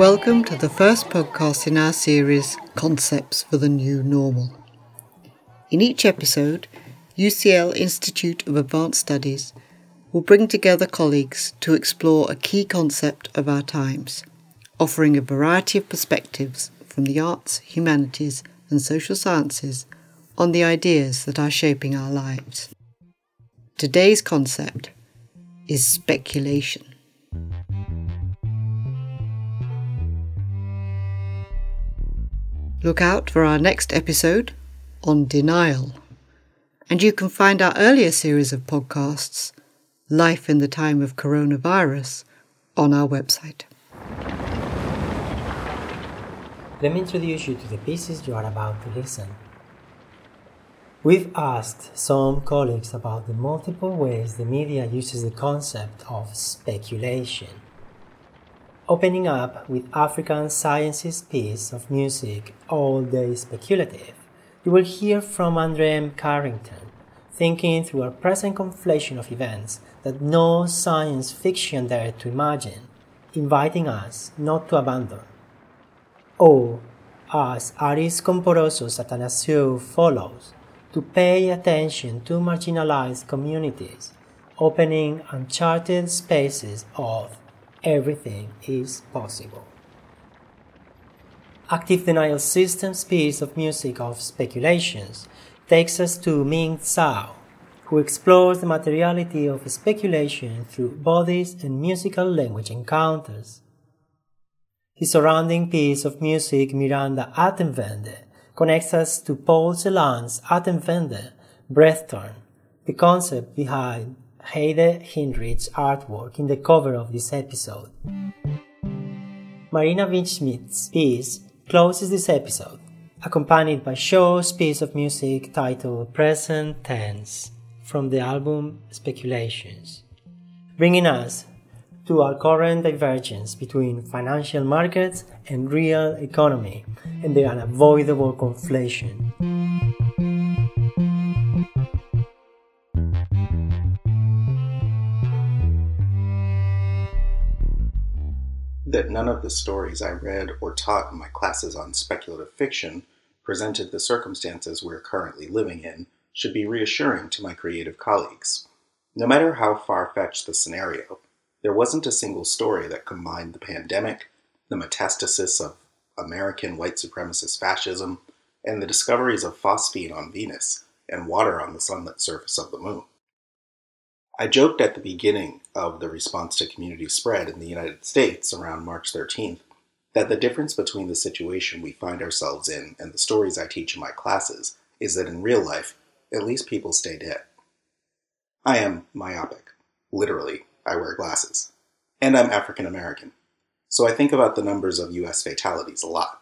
Welcome to the first podcast in our series, Concepts for the New Normal. In each episode, UCL Institute of Advanced Studies will bring together colleagues to explore a key concept of our times, offering a variety of perspectives from the arts, humanities, and social sciences on the ideas that are shaping our lives. Today's concept is speculation. Look out for our next episode on denial. And you can find our earlier series of podcasts, Life in the Time of Coronavirus, on our website. Let me introduce you to the pieces you are about to listen. We've asked some colleagues about the multiple ways the media uses the concept of speculation opening up with Afrikan Sciences piece of music, All Day Speculative, you will hear from Andre M. Carrington, thinking through a present conflation of events that no science fiction dared to imagine, inviting us not to abandon. Or, as Aris Komporozos Athanasiou follows, to pay attention to marginalized communities, opening uncharted spaces of everything is possible. Active Denial Systems piece of music of speculations takes us to Ming Tsao, who explores the materiality of speculation through bodies and musical language encounters. His surrounding piece of music, Miranda Atemwende, connects us to Paul Celan's Atemwende, Breath Turn, the concept behind Heide Hinrichs' artwork in the cover of this episode. Marina Vishmidt's piece closes this episode, accompanied by Shō's piece of music titled Present Tense from the album Speculations, bringing us to our current divergence between financial markets and real economy and their unavoidable conflation. That none of the stories I read or taught in my classes on speculative fiction presented the circumstances we're currently living in should be reassuring to my creative colleagues. No matter how far fetched the scenario, there wasn't a single story that combined the pandemic, the metastasis of American white supremacist fascism, and the discoveries of phosphine on Venus and water on the sunlit surface of the moon. I joked at the beginning of the response to community spread in the United States around March 13th that the difference between the situation we find ourselves in and the stories I teach in my classes is that in real life, at least people stay dead. I am myopic. Literally, I wear glasses. And I'm African American. So I think about the numbers of US fatalities a lot.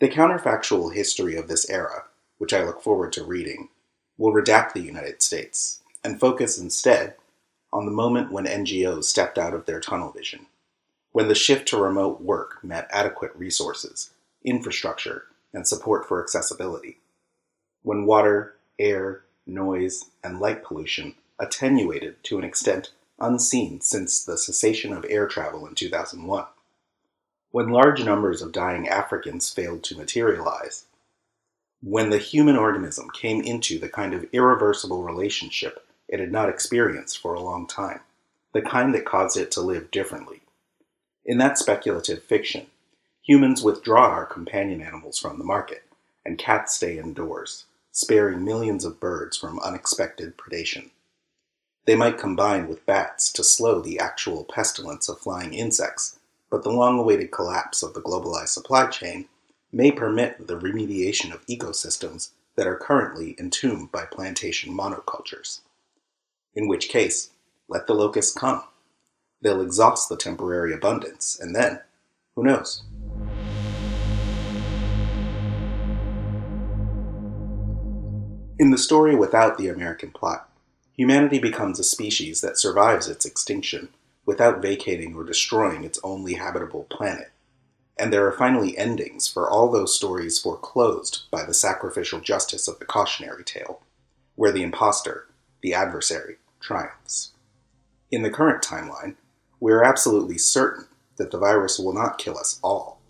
The counterfactual history of this era, which I look forward to reading, will redact the United States and focus instead on the moment when NGOs stepped out of their tunnel vision, when the shift to remote work met adequate resources, infrastructure, and support for accessibility, when water, air, noise, and light pollution attenuated to an extent unseen since the cessation of air travel in 2001, when large numbers of dying Africans failed to materialize, when the human organism came into the kind of irreversible relationship it had not experienced for a long time, the kind that caused it to live differently. In that speculative fiction, humans withdraw our companion animals from the market, and cats stay indoors, sparing millions of birds from unexpected predation. They might combine with bats to slow the actual pestilence of flying insects, but the long awaited collapse of the globalized supply chain may permit the remediation of ecosystems that are currently entombed by plantation monocultures in which case, let the locusts come. They'll exhaust the temporary abundance, and then, who knows? In the story without the American plot, humanity becomes a species that survives its extinction without vacating or destroying its only habitable planet. And there are finally endings for all those stories foreclosed by the sacrificial justice of the cautionary tale, where the impostor, the adversary, triumphs. In the current timeline, we are absolutely certain that the virus will not kill us all,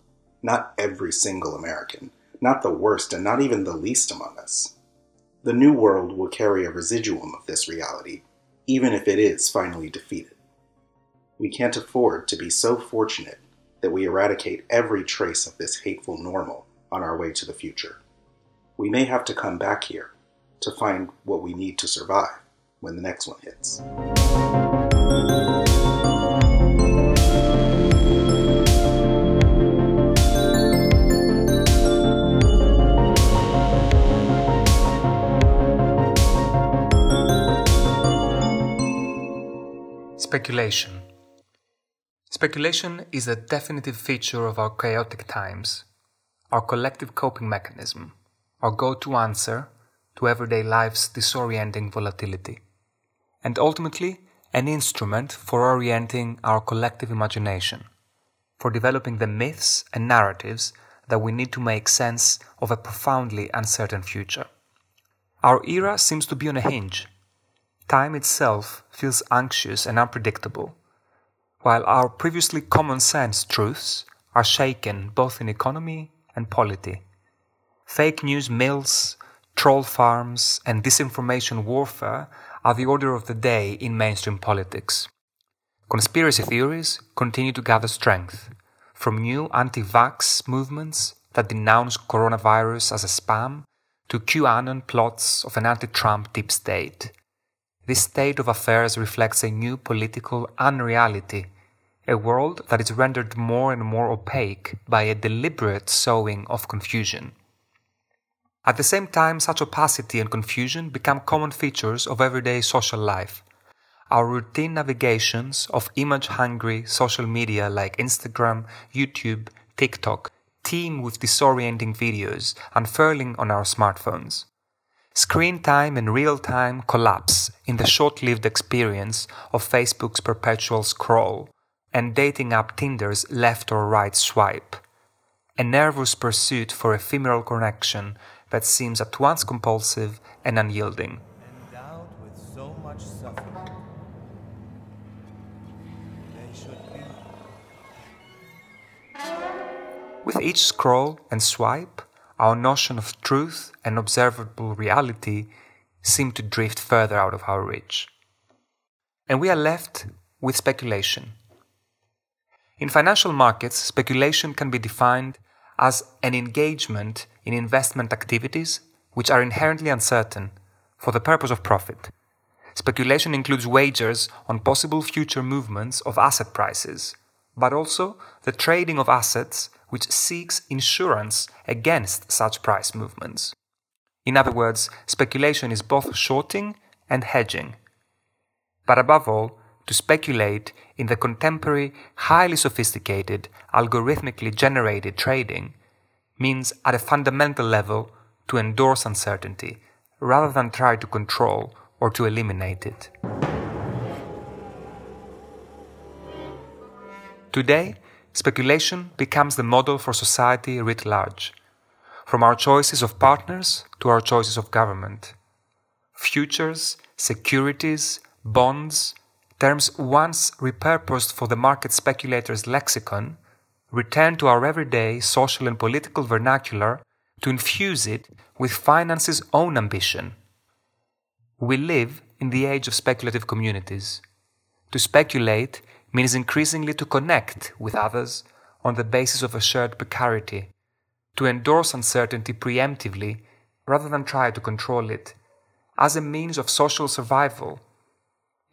not every single American, not the worst and not even the least among us. The new world will carry a residuum of this reality, even if it is finally defeated. We can't afford to be so fortunate that we eradicate every trace of this hateful normal on our way to the future. We may have to come back here to find what we need to survive when the next one hits. Speculation Speculation is a definitive feature of our chaotic times, our collective coping mechanism, our go to answer to everyday life's disorienting volatility, and ultimately an instrument for orienting our collective imagination, for developing the myths and narratives that we need to make sense of a profoundly uncertain future. Our era seems to be on a hinge. Time itself feels anxious and unpredictable while our previously common sense truths are shaken both in economy and polity. Fake news mills, troll farms, and disinformation warfare are the order of the day in mainstream politics. Conspiracy theories continue to gather strength, from new anti vax movements that denounce coronavirus as a spam to QAnon plots of an anti Trump deep state. This state of affairs reflects a new political unreality, a world that is rendered more and more opaque by a deliberate sowing of confusion. At the same time, such opacity and confusion become common features of everyday social life. Our routine navigations of image hungry social media like Instagram, YouTube, TikTok teem with disorienting videos unfurling on our smartphones. Screen time and real time collapse in the short lived experience of Facebook's perpetual scroll and dating app Tinder's left or right swipe. A nervous pursuit for ephemeral connection that seems at once compulsive and unyielding. Endowed with so much suffering, they should be. With each scroll and swipe, our notion of truth and observable reality seem to drift further out of our reach. And we are left with speculation. In financial markets, speculation can be defined as an engagement in investment activities which are inherently uncertain for the purpose of profit. Speculation includes wagers on possible future movements of asset prices, but also the trading of assets which seeks insurance against such price movements. In other words, speculation is both shorting and hedging. But above all, to speculate in the contemporary, highly sophisticated, algorithmically generated trading means at a fundamental level to endorse uncertainty rather than try to control or to eliminate it. Today, speculation becomes the model for society writ large, from our choices of partners to our choices of government. Futures, securities, bonds, terms once repurposed for the market speculator's lexicon, return to our everyday social and political vernacular to infuse it with finance's own ambition. We live in the age of speculative communities. To speculate means increasingly to connect with others on the basis of a shared precarity, to endorse uncertainty preemptively rather than try to control it, as a means of social survival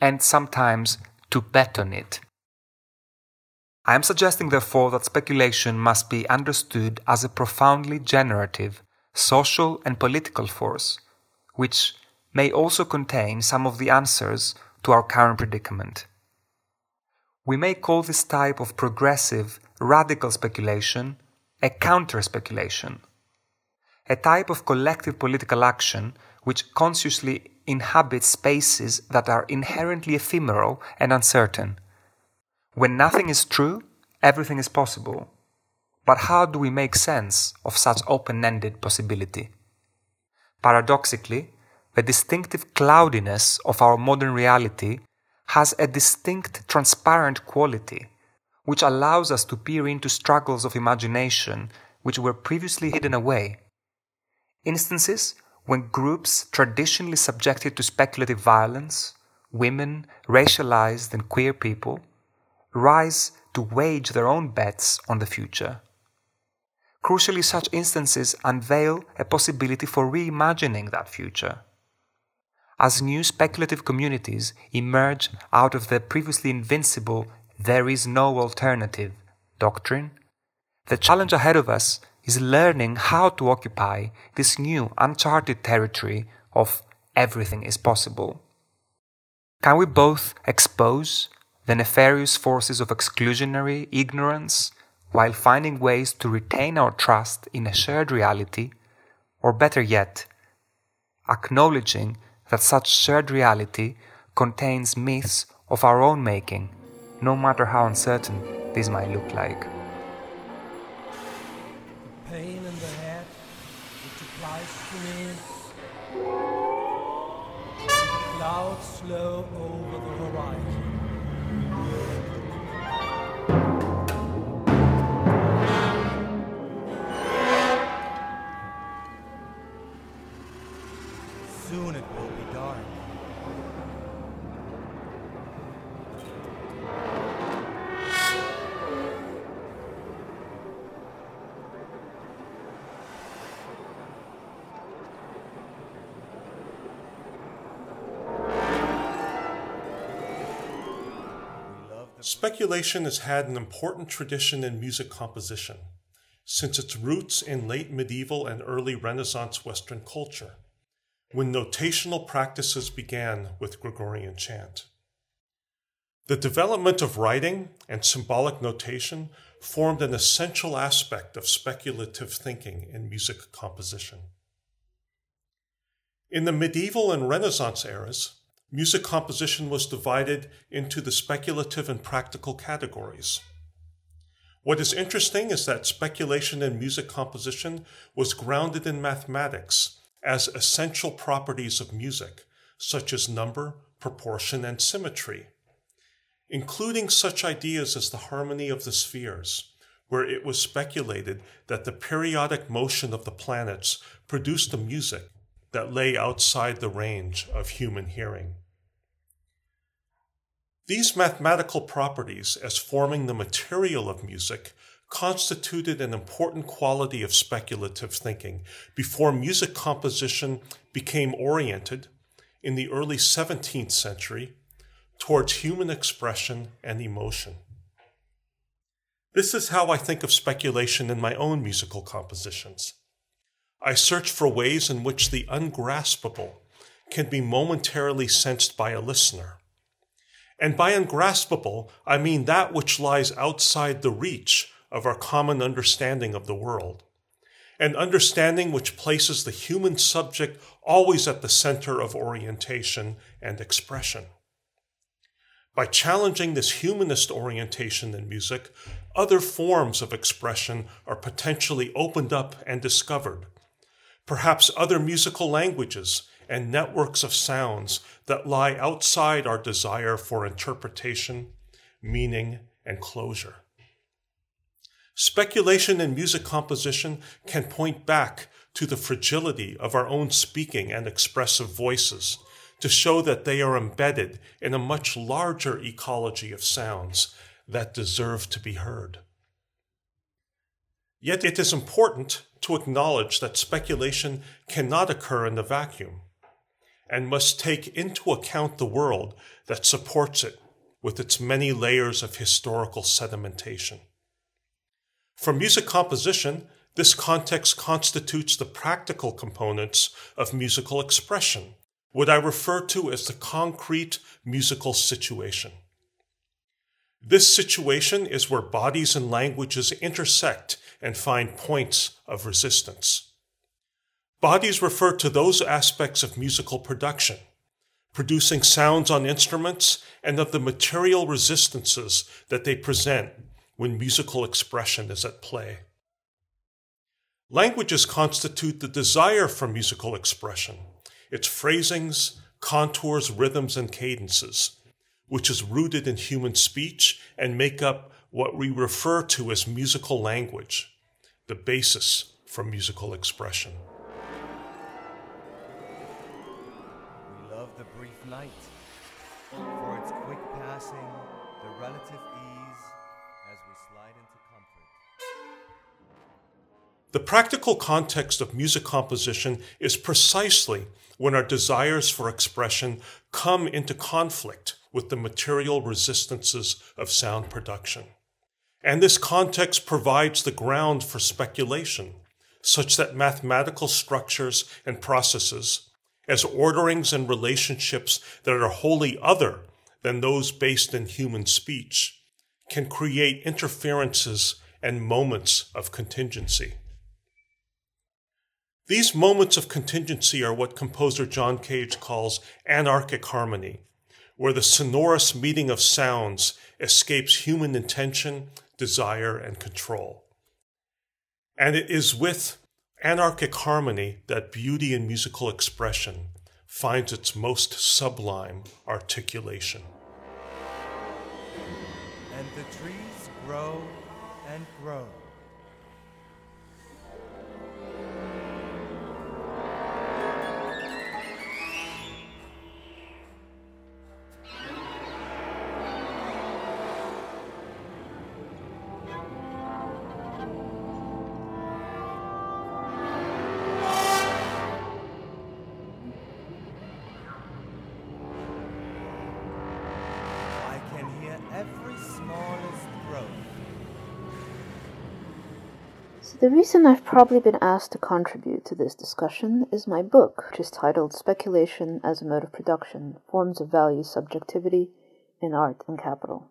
and sometimes to bet on it. I am suggesting, therefore, that speculation must be understood as a profoundly generative, social, and political force, which may also contain some of the answers to our current predicament. We may call this type of progressive, radical speculation a counter speculation, a type of collective political action which consciously inhabits spaces that are inherently ephemeral and uncertain. When nothing is true, everything is possible. But how do we make sense of such open ended possibility? Paradoxically, the distinctive cloudiness of our modern reality has a distinct transparent quality, which allows us to peer into struggles of imagination which were previously hidden away. Instances when groups traditionally subjected to speculative violence, women, racialized, and queer people, rise to wage their own bets on the future. Crucially, such instances unveil a possibility for reimagining that future. As new speculative communities emerge out of the previously invincible there is no alternative doctrine, the challenge ahead of us is learning how to occupy this new uncharted territory of everything is possible. Can we both expose the nefarious forces of exclusionary ignorance while finding ways to retain our trust in a shared reality, or better yet, acknowledging that such shared reality contains myths of our own making, no matter how uncertain these might look like. The Pain in the head, which applies to me. Clouds slow over Speculation has had an important tradition in music composition since its roots in late medieval and early Renaissance Western culture, when notational practices began with Gregorian chant. The development of writing and symbolic notation formed an essential aspect of speculative thinking in music composition. In the medieval and Renaissance eras, music composition was divided into the speculative and practical categories. What is interesting is that speculation in music composition was grounded in mathematics as essential properties of music, such as number, proportion, and symmetry, including such ideas as the harmony of the spheres, where it was speculated that the periodic motion of the planets produced the music that lay outside the range of human hearing. These mathematical properties, as forming the material of music, constituted an important quality of speculative thinking before music composition became oriented, in the early 17th century, towards human expression and emotion. This is how I think of speculation in my own musical compositions. I search for ways in which the ungraspable can be momentarily sensed by a listener. And by ungraspable, I mean that which lies outside the reach of our common understanding of the world. An understanding which places the human subject always at the center of orientation and expression. By challenging this humanist orientation in music, other forms of expression are potentially opened up and discovered. Perhaps other musical languages and networks of sounds that lie outside our desire for interpretation, meaning, and closure. Speculation in music composition can point back to the fragility of our own speaking and expressive voices to show that they are embedded in a much larger ecology of sounds that deserve to be heard. Yet it is important to acknowledge that speculation cannot occur in the vacuum and must take into account the world that supports it with its many layers of historical sedimentation. For music composition, this context constitutes the practical components of musical expression, what I refer to as the concrete musical situation. This situation is where bodies and languages intersect and find points of resistance. Bodies refer to those aspects of musical production, producing sounds on instruments and of the material resistances that they present when musical expression is at play. Languages constitute the desire for musical expression, its phrasings, contours, rhythms, and cadences, which is rooted in human speech and make up what we refer to as musical language, the basis for musical expression. We love the brief night for its quick passing, the relative ease as we slide into comfort. The practical context of music composition is precisely when our desires for expression come into conflict with the material resistances of sound production. And this context provides the ground for speculation, such that mathematical structures and processes, as orderings and relationships that are wholly other than those based in human speech, can create interferences and moments of contingency. These moments of contingency are what composer John Cage calls anarchic harmony, where the sonorous meeting of sounds escapes human intention, desire, and control. And it is with anarchic harmony that beauty in musical expression finds its most sublime articulation. And the trees grow and grow. The reason I've probably been asked to contribute to this discussion is my book, which is titled Speculation as a Mode of Production Forms of Value Subjectivity in Art and Capital.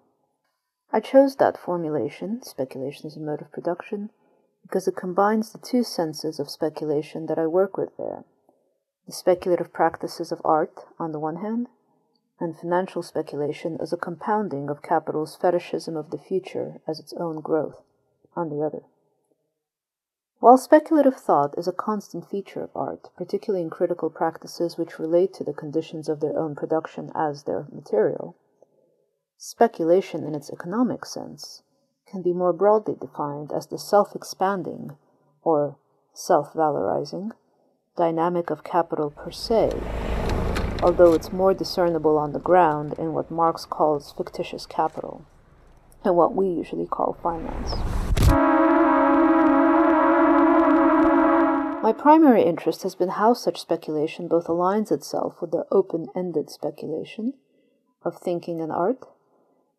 I chose that formulation, speculation as a mode of production, because it combines the two senses of speculation that I work with there the speculative practices of art, on the one hand, and financial speculation as a compounding of capital's fetishism of the future as its own growth, on the other. While speculative thought is a constant feature of art, particularly in critical practices which relate to the conditions of their own production as their material, speculation in its economic sense can be more broadly defined as the self expanding or self valorizing dynamic of capital per se, although it's more discernible on the ground in what Marx calls fictitious capital and what we usually call finance. My primary interest has been how such speculation both aligns itself with the open ended speculation of thinking and art,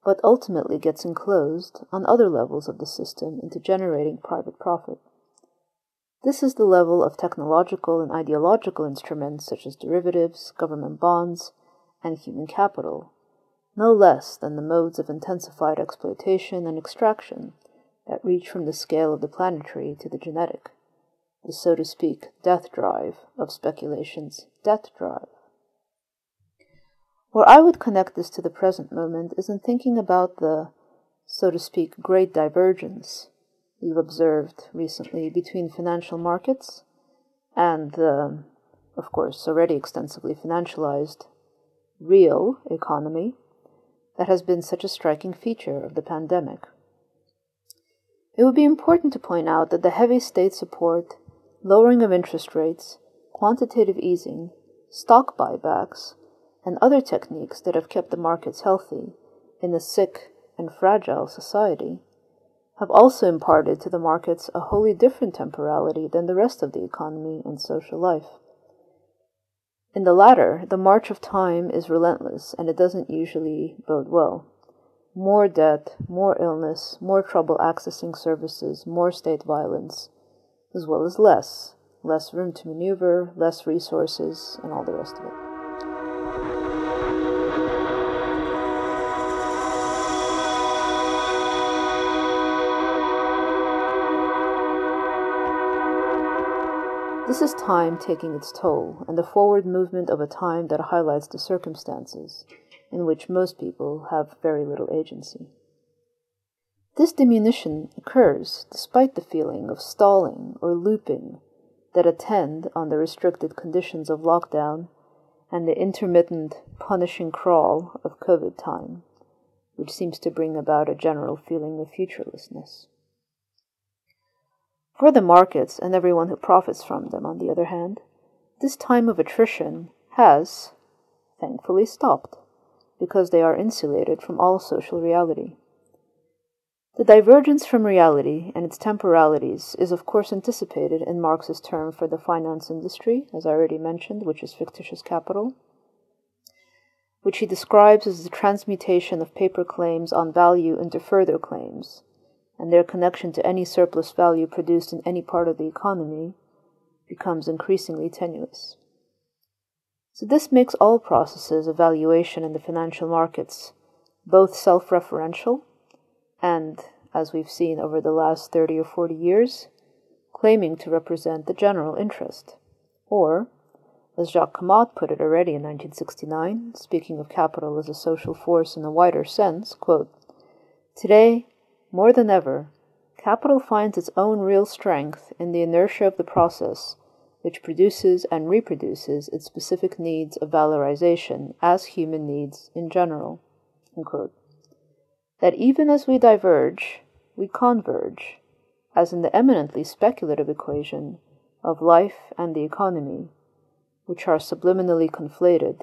but ultimately gets enclosed on other levels of the system into generating private profit. This is the level of technological and ideological instruments such as derivatives, government bonds, and human capital, no less than the modes of intensified exploitation and extraction that reach from the scale of the planetary to the genetic the so to speak death drive of speculation's death drive. Where I would connect this to the present moment is in thinking about the, so to speak, great divergence we've observed recently between financial markets and the, of course, already extensively financialized real economy that has been such a striking feature of the pandemic. It would be important to point out that the heavy state support lowering of interest rates, quantitative easing, stock buybacks, and other techniques that have kept the markets healthy in a sick and fragile society have also imparted to the markets a wholly different temporality than the rest of the economy and social life. In the latter, the march of time is relentless and it doesn't usually bode well. More debt, more illness, more trouble accessing services, more state violence, as well as less. Less room to maneuver, less resources, and all the rest of it. This is time taking its toll, and the forward movement of a time that highlights the circumstances in which most people have very little agency. This diminution occurs despite the feeling of stalling or looping that attend on the restricted conditions of lockdown and the intermittent punishing crawl of COVID time, which seems to bring about a general feeling of futurelessness. For the markets and everyone who profits from them, on the other hand, this time of attrition has, thankfully, stopped because they are insulated from all social reality. The divergence from reality and its temporalities is, of course, anticipated in Marx's term for the finance industry, as I already mentioned, which is fictitious capital, which he describes as the transmutation of paper claims on value into further claims, and their connection to any surplus value produced in any part of the economy becomes increasingly tenuous. So, this makes all processes of valuation in the financial markets both self referential and, as we've seen over the last 30 or 40 years, claiming to represent the general interest. Or, as Jacques Camatte put it already in 1969, speaking of capital as a social force in a wider sense, quote, Today, more than ever, capital finds its own real strength in the inertia of the process which produces and reproduces its specific needs of valorization as human needs in general. Unquote that even as we diverge, we converge, as in the eminently speculative equation of life and the economy, which are subliminally conflated,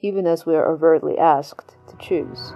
even as we are overtly asked to choose.